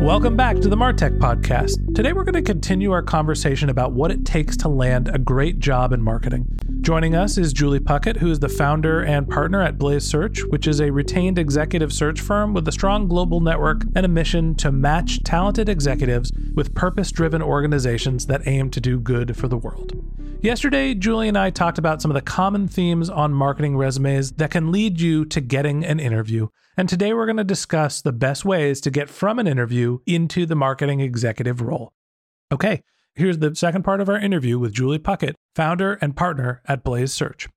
Welcome back to the Martech Podcast. Today we're going to continue our conversation about what it takes to land a great job in marketing. Joining us is Julie Puckett, who is the founder and partner at Blaze Search, which is a retained executive search firm with a strong global network and a mission to match talented executives with purpose driven organizations that aim to do good for the world. Yesterday, Julie and I talked about some of the common themes on marketing resumes that can lead you to getting an interview. And today we're going to discuss the best ways to get from an interview into the marketing executive role. Okay, here's the second part of our interview with Julie Puckett, founder and partner at Blaze Search.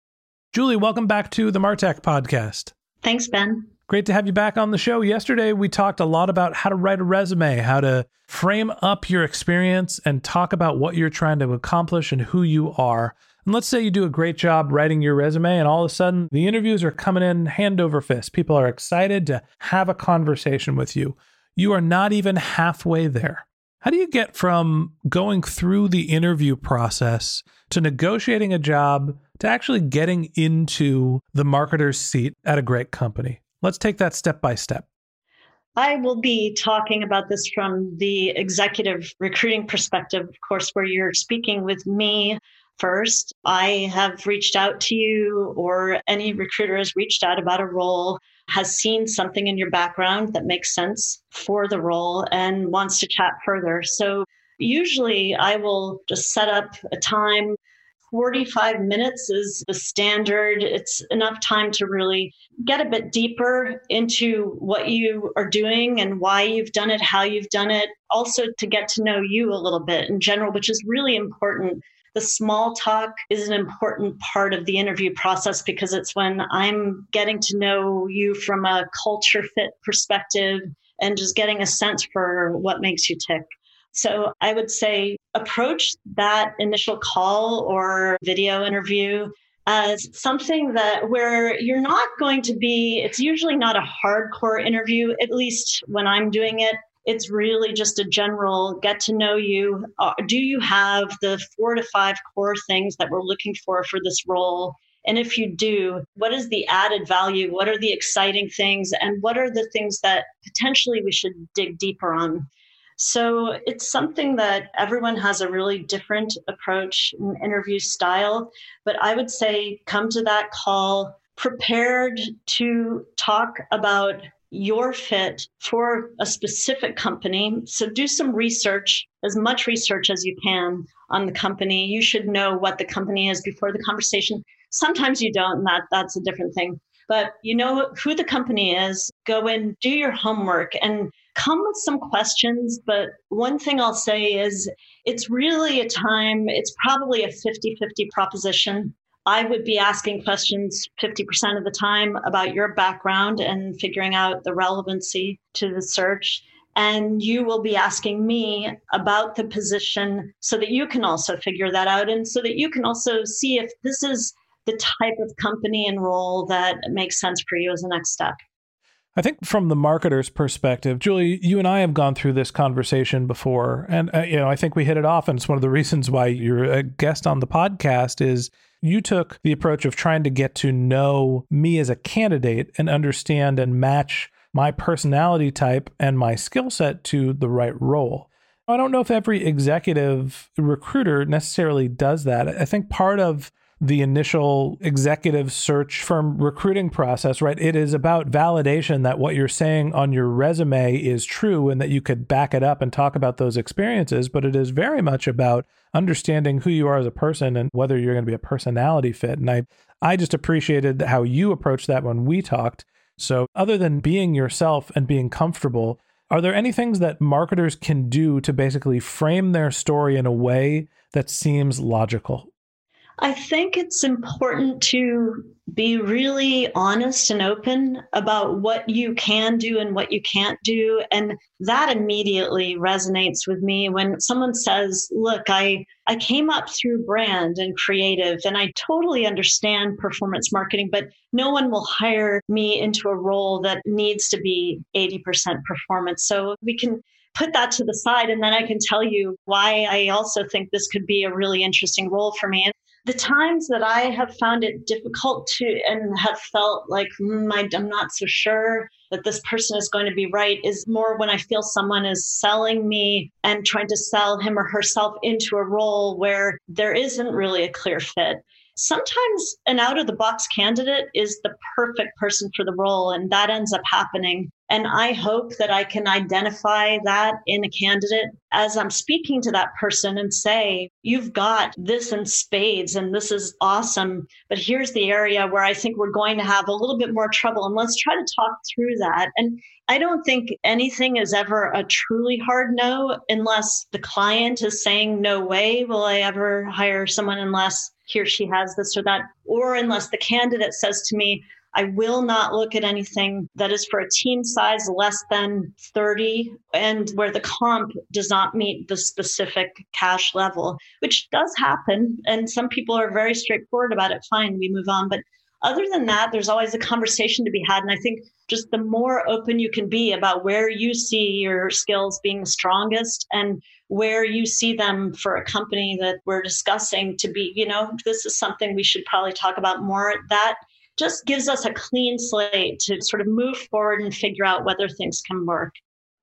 Julie, welcome back to the Martech podcast. Thanks, Ben. Great to have you back on the show. Yesterday, we talked a lot about how to write a resume, how to frame up your experience, and talk about what you're trying to accomplish and who you are. And let's say you do a great job writing your resume, and all of a sudden the interviews are coming in hand over fist. People are excited to have a conversation with you. You are not even halfway there. How do you get from going through the interview process to negotiating a job to actually getting into the marketer's seat at a great company? Let's take that step by step. I will be talking about this from the executive recruiting perspective, of course, where you're speaking with me first. I have reached out to you, or any recruiter has reached out about a role, has seen something in your background that makes sense for the role, and wants to chat further. So, usually I will just set up a time 45 minutes is the standard. It's enough time to really get a bit deeper into what you are doing and why you've done it, how you've done it. Also, to get to know you a little bit in general, which is really important. The small talk is an important part of the interview process because it's when I'm getting to know you from a culture fit perspective and just getting a sense for what makes you tick. So I would say approach that initial call or video interview as something that where you're not going to be, it's usually not a hardcore interview, at least when I'm doing it. It's really just a general get to know you. Uh, do you have the four to five core things that we're looking for for this role? And if you do, what is the added value? What are the exciting things? And what are the things that potentially we should dig deeper on? So it's something that everyone has a really different approach and interview style. But I would say come to that call prepared to talk about your fit for a specific company. So do some research, as much research as you can on the company. You should know what the company is before the conversation. Sometimes you don't, and that, that's a different thing. But you know who the company is, go in, do your homework, and come with some questions. But one thing I'll say is it's really a time, it's probably a 50 50 proposition. I would be asking questions 50% of the time about your background and figuring out the relevancy to the search. And you will be asking me about the position so that you can also figure that out and so that you can also see if this is the type of company and role that makes sense for you as a next step. I think from the marketer's perspective, Julie, you and I have gone through this conversation before, and uh, you know I think we hit it off, and it's one of the reasons why you're a guest on the podcast is you took the approach of trying to get to know me as a candidate and understand and match my personality type and my skill set to the right role. I don't know if every executive recruiter necessarily does that. I think part of the initial executive search firm recruiting process, right? It is about validation that what you're saying on your resume is true and that you could back it up and talk about those experiences. But it is very much about understanding who you are as a person and whether you're going to be a personality fit. And I, I just appreciated how you approached that when we talked. So, other than being yourself and being comfortable, are there any things that marketers can do to basically frame their story in a way that seems logical? I think it's important to be really honest and open about what you can do and what you can't do. And that immediately resonates with me when someone says, Look, I, I came up through brand and creative, and I totally understand performance marketing, but no one will hire me into a role that needs to be 80% performance. So we can put that to the side and then I can tell you why I also think this could be a really interesting role for me. And the times that I have found it difficult to and have felt like mm, I, I'm not so sure that this person is going to be right is more when I feel someone is selling me and trying to sell him or herself into a role where there isn't really a clear fit sometimes an out of the box candidate is the perfect person for the role, and that ends up happening. And I hope that I can identify that in a candidate as I'm speaking to that person and say, You've got this in spades, and this is awesome. But here's the area where I think we're going to have a little bit more trouble. And let's try to talk through that. And I don't think anything is ever a truly hard no unless the client is saying, No way will I ever hire someone unless he or she has this or that, or unless the candidate says to me, I will not look at anything that is for a team size less than 30 and where the comp does not meet the specific cash level, which does happen. And some people are very straightforward about it. Fine, we move on. But other than that, there's always a conversation to be had. And I think just the more open you can be about where you see your skills being strongest and where you see them for a company that we're discussing to be, you know, this is something we should probably talk about more. That just gives us a clean slate to sort of move forward and figure out whether things can work.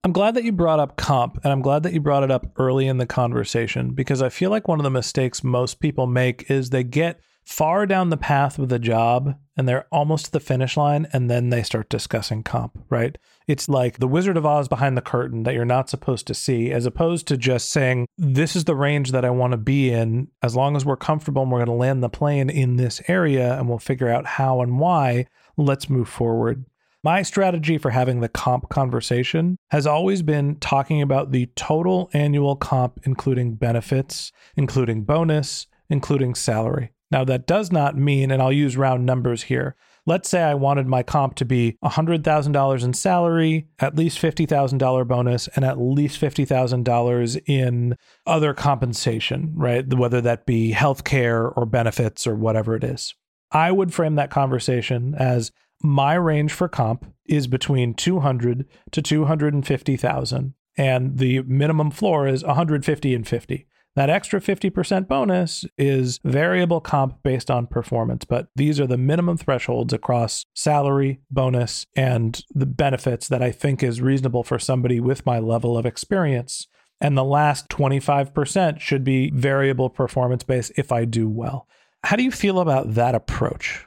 I'm glad that you brought up comp and I'm glad that you brought it up early in the conversation because I feel like one of the mistakes most people make is they get far down the path with a job and they're almost to the finish line and then they start discussing comp, right? It's like the Wizard of Oz behind the curtain that you're not supposed to see, as opposed to just saying, This is the range that I want to be in. As long as we're comfortable and we're going to land the plane in this area and we'll figure out how and why, let's move forward. My strategy for having the comp conversation has always been talking about the total annual comp, including benefits, including bonus, including salary. Now, that does not mean, and I'll use round numbers here. Let's say I wanted my comp to be $100,000 in salary, at least $50,000 bonus, and at least $50,000 in other compensation, right? Whether that be healthcare or benefits or whatever it is. I would frame that conversation as my range for comp is between 200 to 250,000 and the minimum floor is 150 and 50. That extra 50% bonus is variable comp based on performance, but these are the minimum thresholds across salary, bonus, and the benefits that I think is reasonable for somebody with my level of experience. And the last 25% should be variable performance based if I do well. How do you feel about that approach?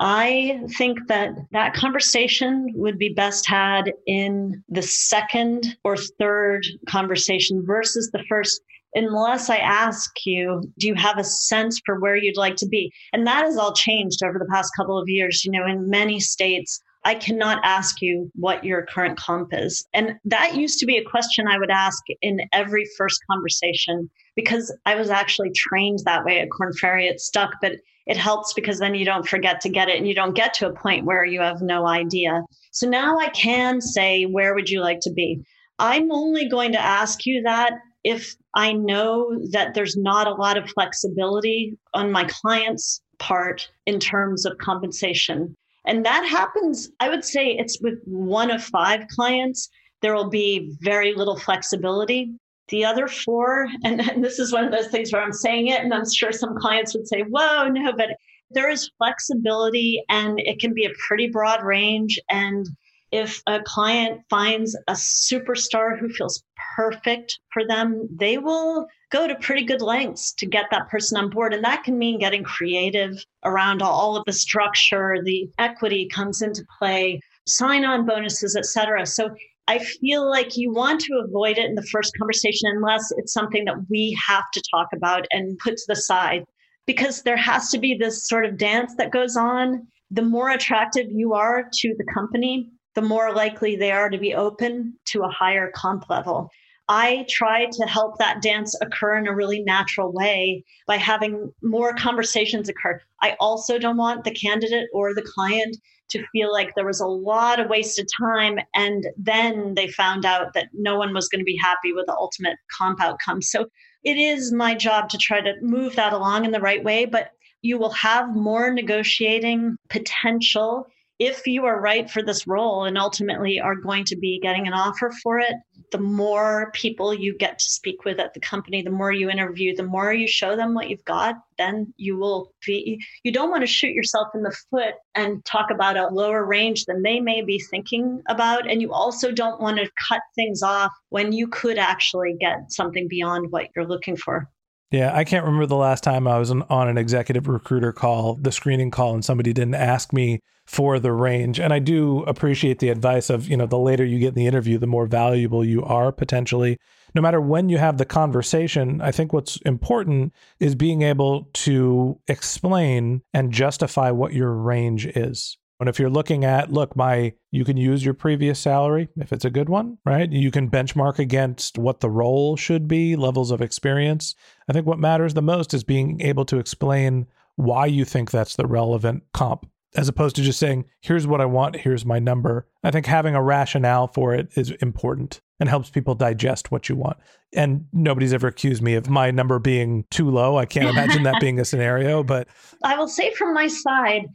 I think that that conversation would be best had in the second or third conversation versus the first unless I ask you, do you have a sense for where you'd like to be? And that has all changed over the past couple of years. You know, in many states, I cannot ask you what your current comp is. And that used to be a question I would ask in every first conversation because I was actually trained that way at Korn Ferry. It stuck, but it helps because then you don't forget to get it and you don't get to a point where you have no idea. So now I can say, where would you like to be? I'm only going to ask you that if I know that there's not a lot of flexibility on my client's part in terms of compensation. And that happens, I would say it's with one of five clients, there will be very little flexibility. The other four, and, and this is one of those things where I'm saying it, and I'm sure some clients would say, whoa, no, but there is flexibility and it can be a pretty broad range. And if a client finds a superstar who feels perfect for them, they will go to pretty good lengths to get that person on board. And that can mean getting creative around all of the structure, the equity comes into play, sign on bonuses, et cetera. So I feel like you want to avoid it in the first conversation unless it's something that we have to talk about and put to the side because there has to be this sort of dance that goes on. The more attractive you are to the company, the more likely they are to be open to a higher comp level. I try to help that dance occur in a really natural way by having more conversations occur. I also don't want the candidate or the client to feel like there was a lot of wasted time and then they found out that no one was going to be happy with the ultimate comp outcome. So it is my job to try to move that along in the right way, but you will have more negotiating potential if you are right for this role and ultimately are going to be getting an offer for it, the more people you get to speak with at the company, the more you interview, the more you show them what you've got, then you will be, you don't want to shoot yourself in the foot and talk about a lower range than they may be thinking about. And you also don't want to cut things off when you could actually get something beyond what you're looking for. Yeah, I can't remember the last time I was on an executive recruiter call, the screening call, and somebody didn't ask me for the range. And I do appreciate the advice of, you know, the later you get in the interview, the more valuable you are potentially. No matter when you have the conversation, I think what's important is being able to explain and justify what your range is. And if you're looking at, look, my, you can use your previous salary if it's a good one, right? You can benchmark against what the role should be, levels of experience. I think what matters the most is being able to explain why you think that's the relevant comp as opposed to just saying, here's what I want, here's my number. I think having a rationale for it is important and helps people digest what you want. And nobody's ever accused me of my number being too low. I can't imagine that being a scenario, but I will say from my side,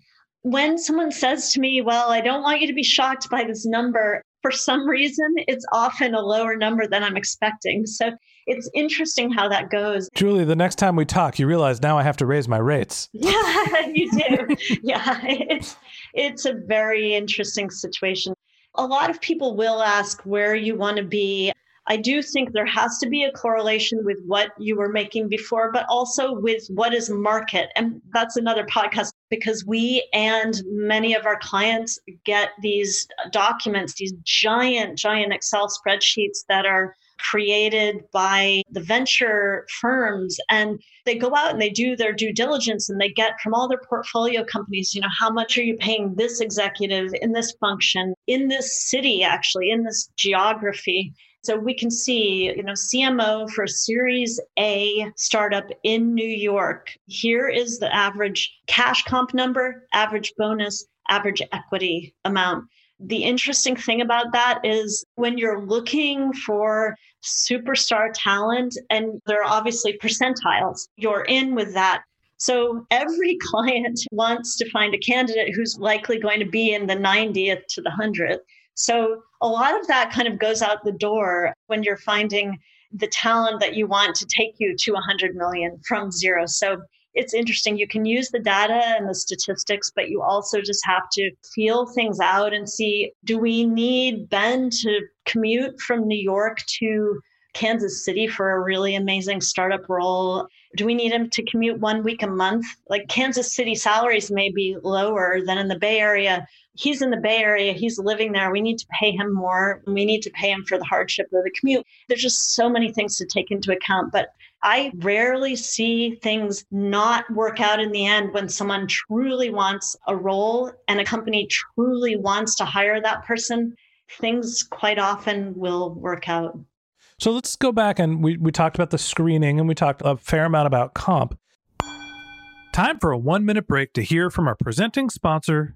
when someone says to me, Well, I don't want you to be shocked by this number, for some reason, it's often a lower number than I'm expecting. So it's interesting how that goes. Julie, the next time we talk, you realize now I have to raise my rates. Yeah, you do. yeah, it's it's a very interesting situation. A lot of people will ask where you want to be. I do think there has to be a correlation with what you were making before, but also with what is market. And that's another podcast because we and many of our clients get these documents, these giant, giant Excel spreadsheets that are created by the venture firms and they go out and they do their due diligence and they get from all their portfolio companies you know how much are you paying this executive in this function in this city actually in this geography so we can see, you know, CMO for Series A startup in New York. Here is the average cash comp number, average bonus, average equity amount. The interesting thing about that is when you're looking for superstar talent, and there are obviously percentiles, you're in with that. So every client wants to find a candidate who's likely going to be in the 90th to the 100th. So a lot of that kind of goes out the door when you're finding the talent that you want to take you to 100 million from zero. So it's interesting. You can use the data and the statistics, but you also just have to feel things out and see do we need Ben to commute from New York to Kansas City for a really amazing startup role? Do we need him to commute one week a month? Like Kansas City salaries may be lower than in the Bay Area, he's in the Bay Area, he's living there. We need to pay him more. We need to pay him for the hardship of the commute. There's just so many things to take into account. But I rarely see things not work out in the end when someone truly wants a role and a company truly wants to hire that person. Things quite often will work out. So let's go back and we, we talked about the screening and we talked a fair amount about comp. Time for a one minute break to hear from our presenting sponsor,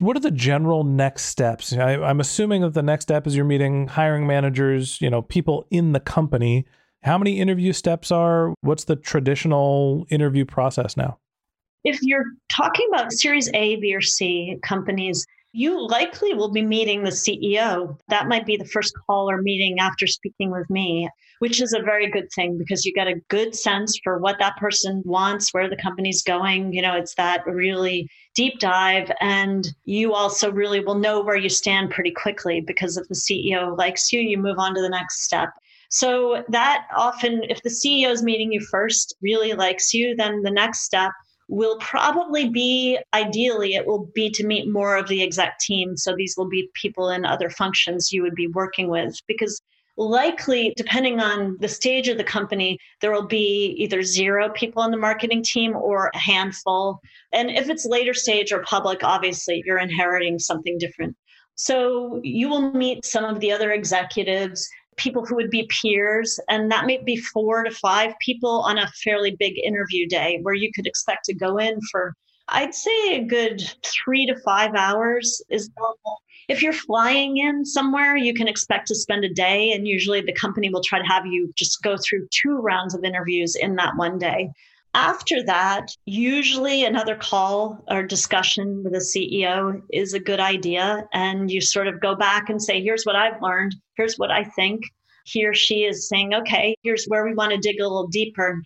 What are the general next steps? I, I'm assuming that the next step is you're meeting hiring managers, you know, people in the company. How many interview steps are? What's the traditional interview process now? If you're talking about Series A, B, or C companies, you likely will be meeting the CEO. That might be the first call or meeting after speaking with me, which is a very good thing because you get a good sense for what that person wants, where the company's going. You know, it's that really deep dive. And you also really will know where you stand pretty quickly because if the CEO likes you, you move on to the next step. So that often, if the CEO is meeting you first, really likes you, then the next step will probably be ideally it will be to meet more of the exec team so these will be people in other functions you would be working with because likely depending on the stage of the company there will be either zero people on the marketing team or a handful and if it's later stage or public obviously you're inheriting something different so you will meet some of the other executives people who would be peers, and that may be four to five people on a fairly big interview day where you could expect to go in for, I'd say, a good three to five hours is normal. If you're flying in somewhere, you can expect to spend a day, and usually the company will try to have you just go through two rounds of interviews in that one day. After that, usually another call or discussion with a CEO is a good idea. And you sort of go back and say, here's what I've learned, here's what I think. He or she is saying, okay, here's where we want to dig a little deeper.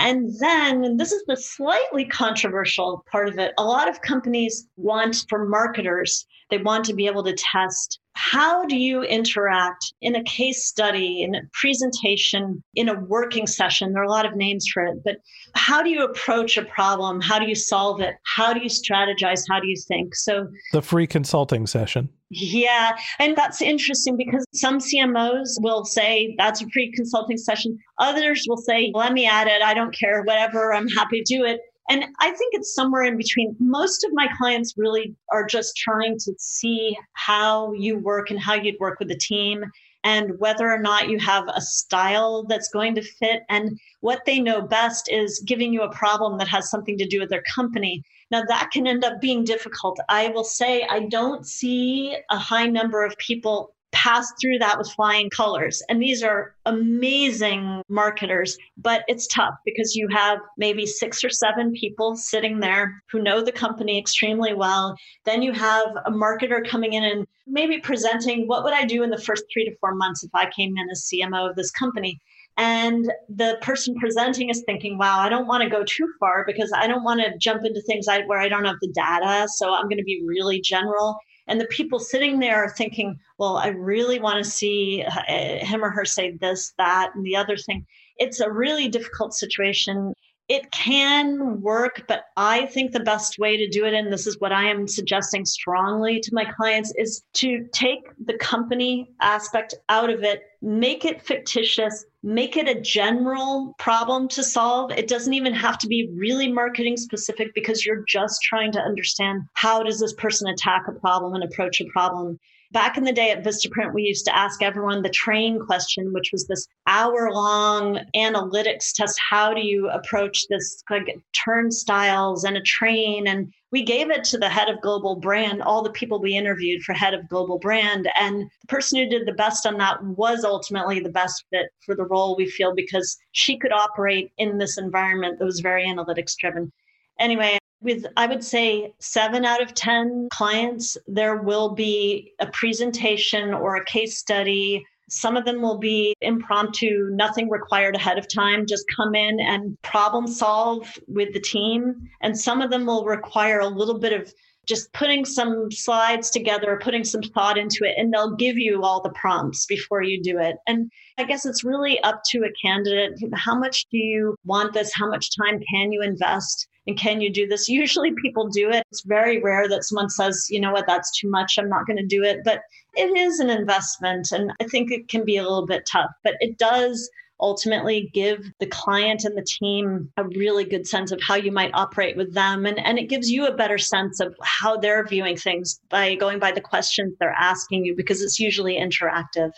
And then, and this is the slightly controversial part of it, a lot of companies want for marketers, they want to be able to test how do you interact in a case study, in a presentation, in a working session? There are a lot of names for it, but how do you approach a problem? How do you solve it? How do you strategize? How do you think? So, the free consulting session. Yeah. And that's interesting because some CMOs will say that's a free consulting session. Others will say, let me add it. I don't care, whatever. I'm happy to do it. And I think it's somewhere in between. Most of my clients really are just trying to see how you work and how you'd work with the team and whether or not you have a style that's going to fit. And what they know best is giving you a problem that has something to do with their company. Now, that can end up being difficult. I will say I don't see a high number of people pass through that with flying colors. And these are amazing marketers, but it's tough because you have maybe six or seven people sitting there who know the company extremely well. Then you have a marketer coming in and maybe presenting what would I do in the first three to four months if I came in as CMO of this company. And the person presenting is thinking, wow, I don't want to go too far because I don't want to jump into things where I don't have the data. So I'm going to be really general. And the people sitting there are thinking, well, I really want to see uh, him or her say this, that, and the other thing. It's a really difficult situation. It can work, but I think the best way to do it, and this is what I am suggesting strongly to my clients, is to take the company aspect out of it, make it fictitious, make it a general problem to solve. It doesn't even have to be really marketing specific because you're just trying to understand how does this person attack a problem and approach a problem. Back in the day at Vistaprint, we used to ask everyone the train question, which was this hour long analytics test. How do you approach this like turnstiles and a train? And we gave it to the head of global brand, all the people we interviewed for head of global brand. And the person who did the best on that was ultimately the best fit for the role we feel because she could operate in this environment that was very analytics driven. Anyway, with i would say seven out of ten clients there will be a presentation or a case study. Some of them will be impromptu nothing required ahead of time just come in and problem solve with the team. And some of them will require a little bit of just putting some slides together putting some thought into it and they'll give you all the prompts before you do it. And i guess it's really up to a candidate how much do you want this? How much time can you invest and can you do this? Usually people do it. It's very rare that someone says, you know what, that's too much. I'm not going to do it. But it is an investment. And I think it can be a little bit tough, but it does ultimately give the client and the team a really good sense of how you might operate with them. And, and it gives you a better sense of how they're viewing things by going by the questions they're asking you because it's usually interactive.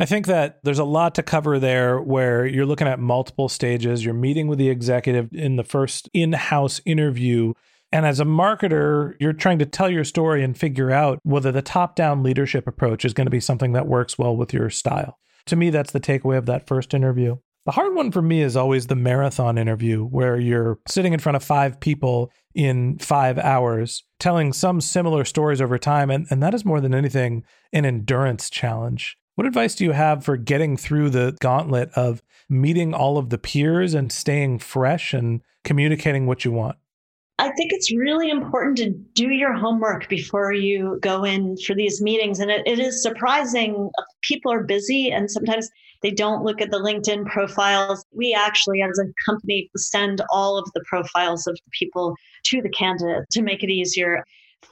I think that there's a lot to cover there where you're looking at multiple stages. You're meeting with the executive in the first in house interview. And as a marketer, you're trying to tell your story and figure out whether the top down leadership approach is going to be something that works well with your style. To me, that's the takeaway of that first interview. The hard one for me is always the marathon interview, where you're sitting in front of five people in five hours, telling some similar stories over time. And, and that is more than anything an endurance challenge. What advice do you have for getting through the gauntlet of meeting all of the peers and staying fresh and communicating what you want? I think it's really important to do your homework before you go in for these meetings. And it, it is surprising. Uh, people are busy and sometimes they don't look at the LinkedIn profiles. We actually, as a company, send all of the profiles of the people to the candidate to make it easier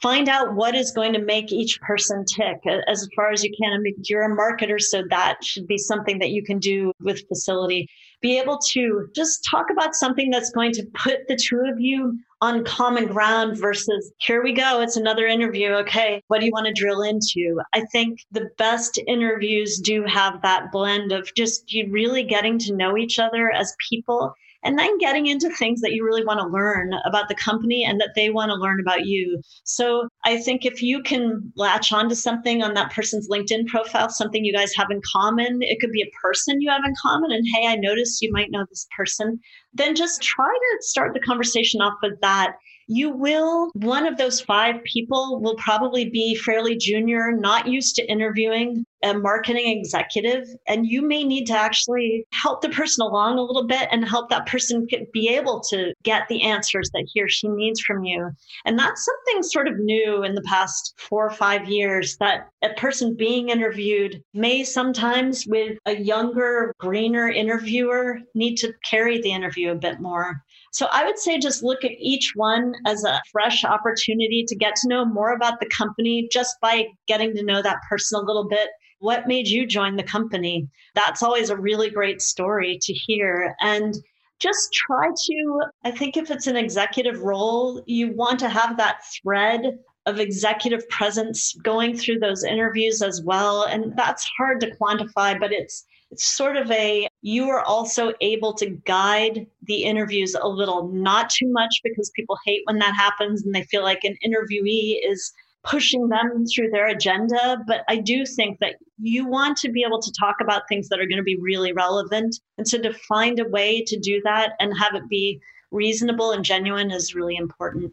find out what is going to make each person tick as far as you can. I mean, you're a marketer, so that should be something that you can do with facility. Be able to just talk about something that's going to put the two of you on common ground versus here we go, it's another interview. Okay, what do you want to drill into? I think the best interviews do have that blend of just you really getting to know each other as people and then getting into things that you really want to learn about the company and that they want to learn about you. So I think if you can latch onto something on that person's LinkedIn profile, something you guys have in common, it could be a person you have in common. And hey, I noticed you might know this person. Then just try to start the conversation off with that you will, one of those five people will probably be fairly junior, not used to interviewing a marketing executive. And you may need to actually help the person along a little bit and help that person be able to get the answers that he or she needs from you. And that's something sort of new in the past four or five years that a person being interviewed may sometimes, with a younger, greener interviewer, need to carry the interview a bit more. So I would say just look at each one as a fresh opportunity to get to know more about the company just by getting to know that person a little bit. What made you join the company? That's always a really great story to hear. And just try to, I think if it's an executive role, you want to have that thread of executive presence going through those interviews as well. And that's hard to quantify, but it's it's sort of a you are also able to guide the interviews a little not too much because people hate when that happens and they feel like an interviewee is pushing them through their agenda but i do think that you want to be able to talk about things that are going to be really relevant and so to find a way to do that and have it be reasonable and genuine is really important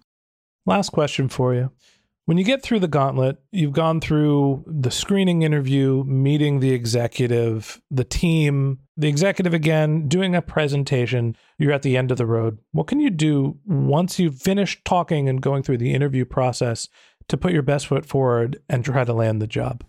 last question for you when you get through the gauntlet, you've gone through the screening interview, meeting the executive, the team, the executive again, doing a presentation. You're at the end of the road. What can you do once you've finished talking and going through the interview process to put your best foot forward and try to land the job?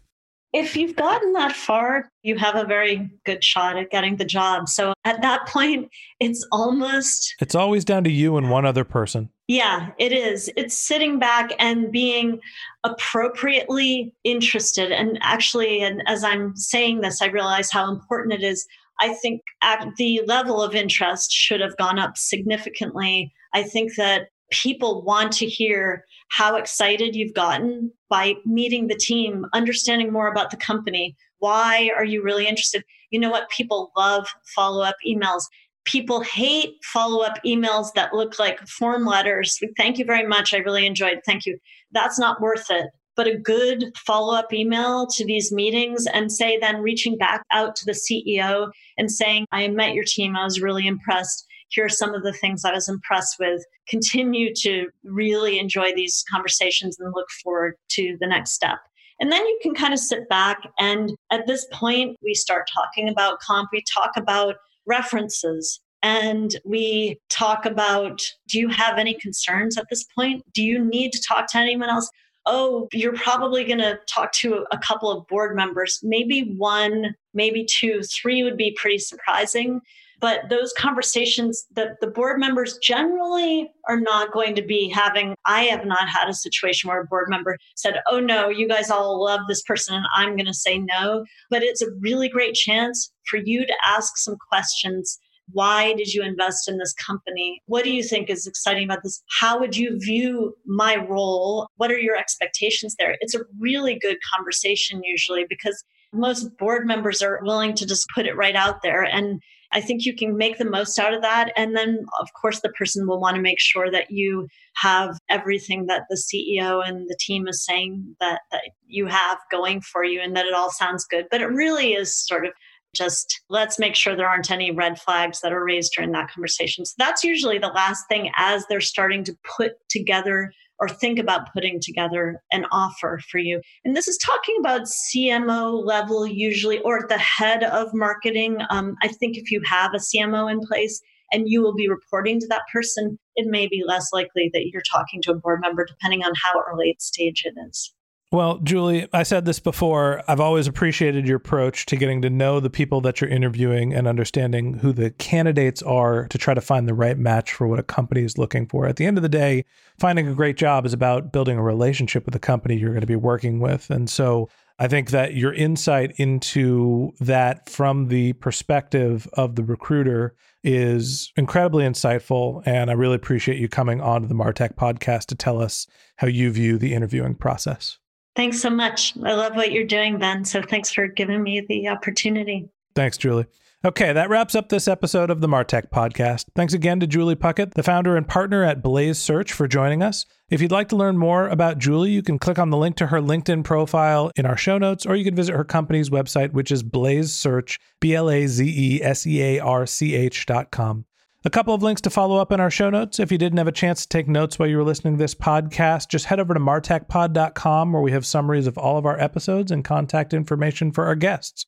if you've gotten that far, you have a very good shot at getting the job. So at that point, it's almost. It's always down to you and one other person. Yeah, it is. It's sitting back and being appropriately interested. And actually, and as I'm saying this, I realize how important it is. I think at the level of interest should have gone up significantly. I think that people want to hear how excited you've gotten by meeting the team, understanding more about the company. Why are you really interested? You know what? People love follow up emails. People hate follow up emails that look like form letters. Thank you very much. I really enjoyed. Thank you. That's not worth it. But a good follow up email to these meetings and say, then reaching back out to the CEO and saying, I met your team. I was really impressed here are some of the things I was impressed with. Continue to really enjoy these conversations and look forward to the next step. And then you can kind of sit back and at this point, we start talking about comp, we talk about references. And we talk about do you have any concerns at this point? Do you need to talk to anyone else? oh, you're probably going to talk to a couple of board members, maybe one, maybe two, three would be pretty surprising. But those conversations that the board members generally are not going to be having. I have not had a situation where a board member said, Oh, no, you guys all love this person and I'm going to say no. But it's a really great chance for you to ask some questions why did you invest in this company? What do you think is exciting about this? How would you view my role? What are your expectations there? It's a really good conversation usually because most board members are willing to just put it right out there. And I think you can make the most out of that. And then, of course, the person will want to make sure that you have everything that the CEO and the team is saying that, that you have going for you and that it all sounds good. But it really is sort of just let's make sure there aren't any red flags that are raised during that conversation. So that's usually the last thing as they're starting to put together or think about putting together an offer for you. And this is talking about CMO level, usually, or at the head of marketing. Um, I think if you have a CMO in place and you will be reporting to that person, it may be less likely that you're talking to a board member, depending on how early stage it is. Well, Julie, I said this before. I've always appreciated your approach to getting to know the people that you're interviewing and understanding who the candidates are to try to find the right match for what a company is looking for. At the end of the day, finding a great job is about building a relationship with the company you're going to be working with. And so I think that your insight into that from the perspective of the recruiter is incredibly insightful. And I really appreciate you coming on to the Martech podcast to tell us how you view the interviewing process. Thanks so much. I love what you're doing, Ben. So thanks for giving me the opportunity. Thanks, Julie. Okay, that wraps up this episode of the Martech podcast. Thanks again to Julie Puckett, the founder and partner at Blaze Search, for joining us. If you'd like to learn more about Julie, you can click on the link to her LinkedIn profile in our show notes, or you can visit her company's website, which is Blaze Search, B L A Z E S E A R C H dot com. A couple of links to follow up in our show notes. If you didn't have a chance to take notes while you were listening to this podcast, just head over to martechpod.com where we have summaries of all of our episodes and contact information for our guests.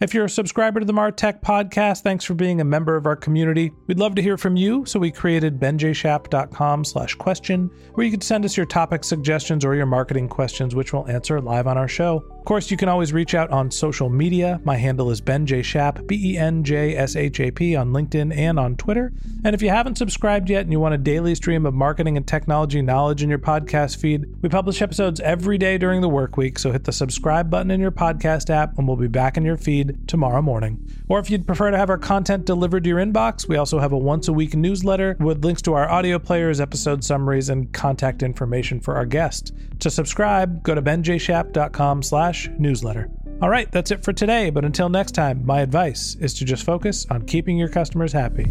If you're a subscriber to the Martech podcast, thanks for being a member of our community. We'd love to hear from you, so we created benjshap.com slash question, where you can send us your topic suggestions or your marketing questions, which we'll answer live on our show. Of course, you can always reach out on social media. My handle is Ben J. B E N J S H A P, on LinkedIn and on Twitter. And if you haven't subscribed yet and you want a daily stream of marketing and technology knowledge in your podcast feed, we publish episodes every day during the work week. So hit the subscribe button in your podcast app, and we'll be back in your feed tomorrow morning. Or if you'd prefer to have our content delivered to your inbox, we also have a once a week newsletter with links to our audio players, episode summaries, and contact information for our guests. To subscribe, go to benjshap.com slash newsletter. All right, that's it for today. But until next time, my advice is to just focus on keeping your customers happy.